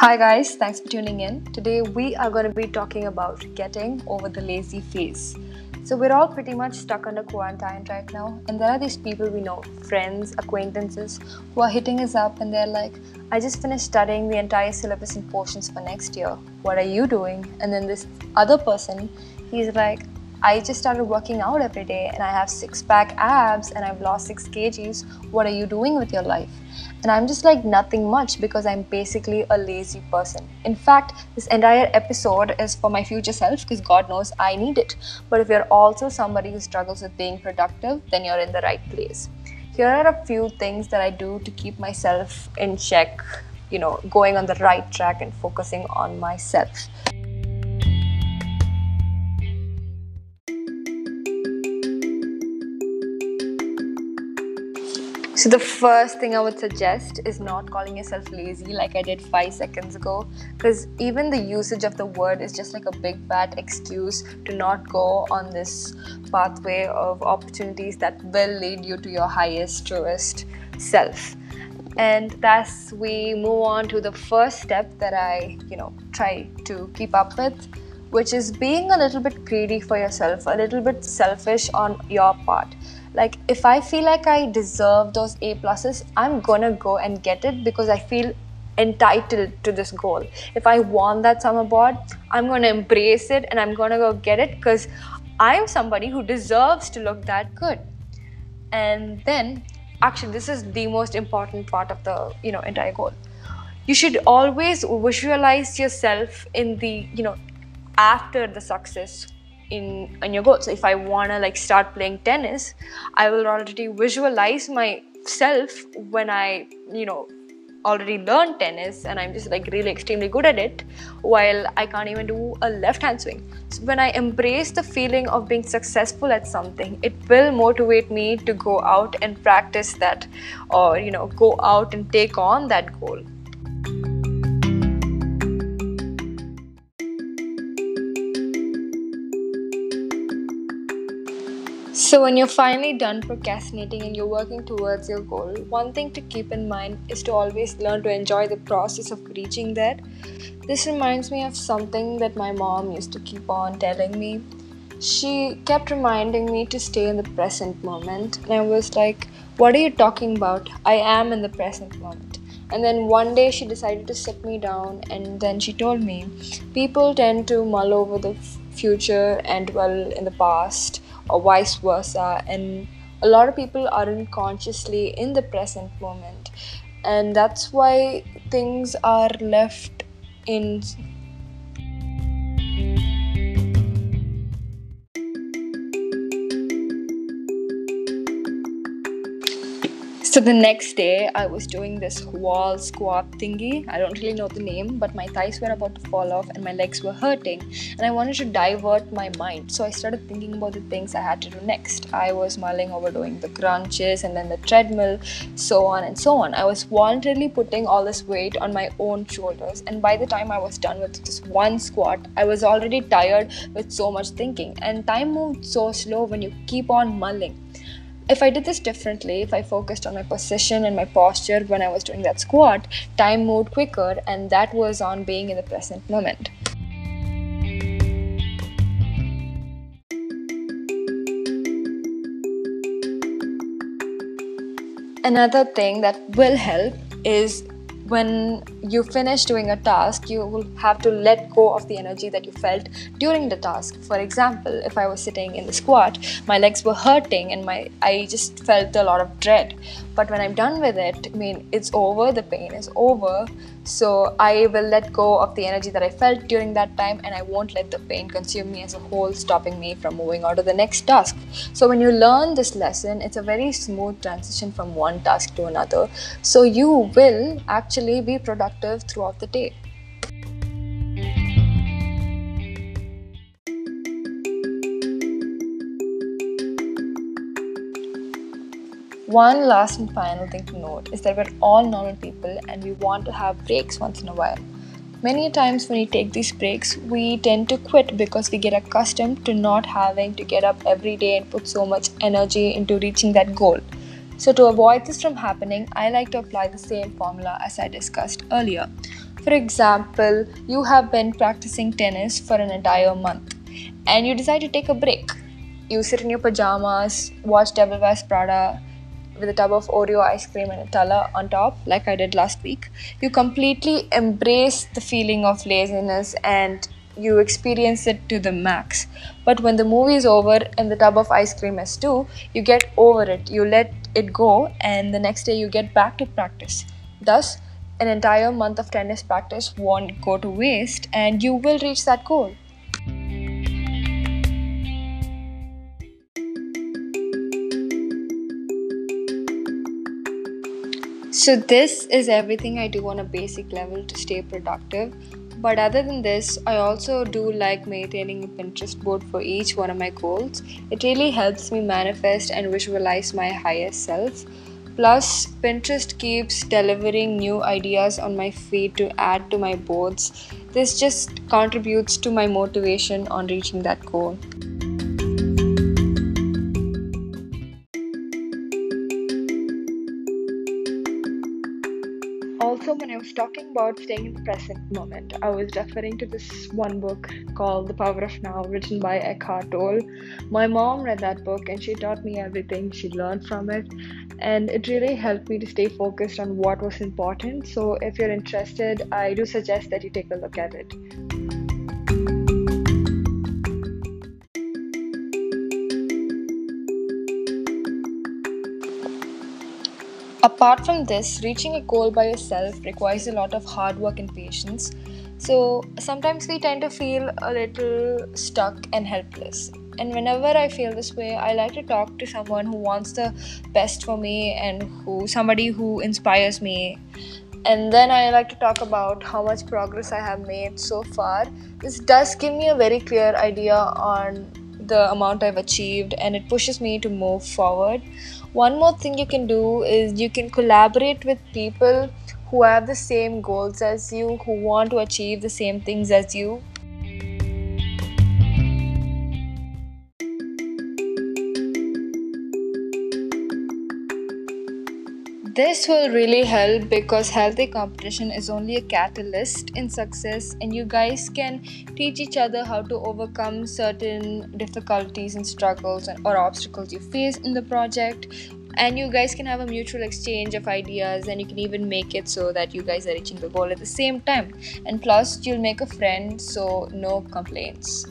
Hi, guys, thanks for tuning in. Today, we are going to be talking about getting over the lazy phase. So, we're all pretty much stuck under quarantine right now, and there are these people we know, friends, acquaintances, who are hitting us up and they're like, I just finished studying the entire syllabus and portions for next year. What are you doing? And then this other person, he's like, I just started working out every day and I have six pack abs and I've lost six kgs. What are you doing with your life? And I'm just like nothing much because I'm basically a lazy person. In fact, this entire episode is for my future self because God knows I need it. But if you're also somebody who struggles with being productive, then you're in the right place. Here are a few things that I do to keep myself in check, you know, going on the right track and focusing on myself. So, the first thing I would suggest is not calling yourself lazy like I did five seconds ago, because even the usage of the word is just like a big fat excuse to not go on this pathway of opportunities that will lead you to your highest, truest self. And thus, we move on to the first step that I, you know, try to keep up with, which is being a little bit greedy for yourself, a little bit selfish on your part like if i feel like i deserve those a pluses i'm gonna go and get it because i feel entitled to this goal. If i want that summer board i'm gonna embrace it and i'm gonna go get it because i'm somebody who deserves to look that good. And then actually this is the most important part of the you know entire goal. You should always visualize yourself in the you know after the success in in your goal so if i want to like start playing tennis i will already visualize myself when i you know already learned tennis and i'm just like really extremely good at it while i can't even do a left hand swing. So when i embrace the feeling of being successful at something it will motivate me to go out and practice that or you know go out and take on that goal So, when you're finally done procrastinating and you're working towards your goal, one thing to keep in mind is to always learn to enjoy the process of reaching there. This reminds me of something that my mom used to keep on telling me. She kept reminding me to stay in the present moment, and I was like, What are you talking about? I am in the present moment. And then one day she decided to sit me down, and then she told me, People tend to mull over the future and dwell in the past or vice versa. And a lot of people aren't consciously in the present moment. And that's why things are left in So the next day, I was doing this wall squat thingy. I don't really know the name, but my thighs were about to fall off and my legs were hurting. And I wanted to divert my mind. So I started thinking about the things I had to do next. I was mulling over doing the crunches and then the treadmill, so on and so on. I was voluntarily putting all this weight on my own shoulders. And by the time I was done with this one squat, I was already tired with so much thinking. And time moved so slow when you keep on mulling if I did this differently, if I focused on my position and my posture when I was doing that squat, time moved quicker, and that was on being in the present moment. Another thing that will help is when you finish doing a task, you will have to let go of the energy that you felt during the task. For example, if I was sitting in the squat, my legs were hurting and my I just felt a lot of dread. But when I'm done with it, I mean, it's over, the pain is over. So I will let go of the energy that I felt during that time and I won't let the pain consume me as a whole, stopping me from moving on to the next task. So when you learn this lesson, it's a very smooth transition from one task to another. So you will actually be productive throughout the day. One last and final thing to note is that we're all normal people and we want to have breaks once in a while. Many times, when we take these breaks, we tend to quit because we get accustomed to not having to get up every day and put so much energy into reaching that goal. So, to avoid this from happening, I like to apply the same formula as I discussed earlier. For example, you have been practicing tennis for an entire month and you decide to take a break. You sit in your pajamas, watch Devil Wears Prada with a tub of Oreo ice cream and Nutella on top, like I did last week. You completely embrace the feeling of laziness and you experience it to the max. But when the movie is over and the tub of ice cream is too, you get over it, you let it go, and the next day you get back to practice. Thus, an entire month of tennis practice won't go to waste, and you will reach that goal. So, this is everything I do on a basic level to stay productive. But other than this, I also do like maintaining a Pinterest board for each one of my goals. It really helps me manifest and visualize my higher self. Plus, Pinterest keeps delivering new ideas on my feed to add to my boards. This just contributes to my motivation on reaching that goal. Talking about staying in the present moment, I was referring to this one book called The Power of Now, written by Eckhart Tolle. My mom read that book and she taught me everything she learned from it, and it really helped me to stay focused on what was important. So, if you're interested, I do suggest that you take a look at it. Apart from this, reaching a goal by yourself requires a lot of hard work and patience. So sometimes we tend to feel a little stuck and helpless. And whenever I feel this way, I like to talk to someone who wants the best for me and who somebody who inspires me. And then I like to talk about how much progress I have made so far. This does give me a very clear idea on the amount I've achieved and it pushes me to move forward. One more thing you can do is you can collaborate with people who have the same goals as you, who want to achieve the same things as you. This will really help because healthy competition is only a catalyst in success, and you guys can teach each other how to overcome certain difficulties and struggles or obstacles you face in the project. And you guys can have a mutual exchange of ideas, and you can even make it so that you guys are reaching the goal at the same time. And plus, you'll make a friend, so no complaints.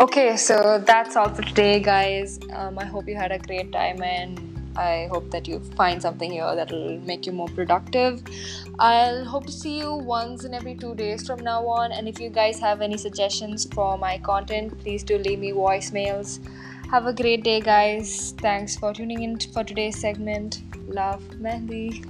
Okay, so that's all for today, guys. Um, I hope you had a great time and I hope that you find something here that will make you more productive. I'll hope to see you once in every two days from now on. And if you guys have any suggestions for my content, please do leave me voicemails. Have a great day, guys. Thanks for tuning in for today's segment. Love, Mandy.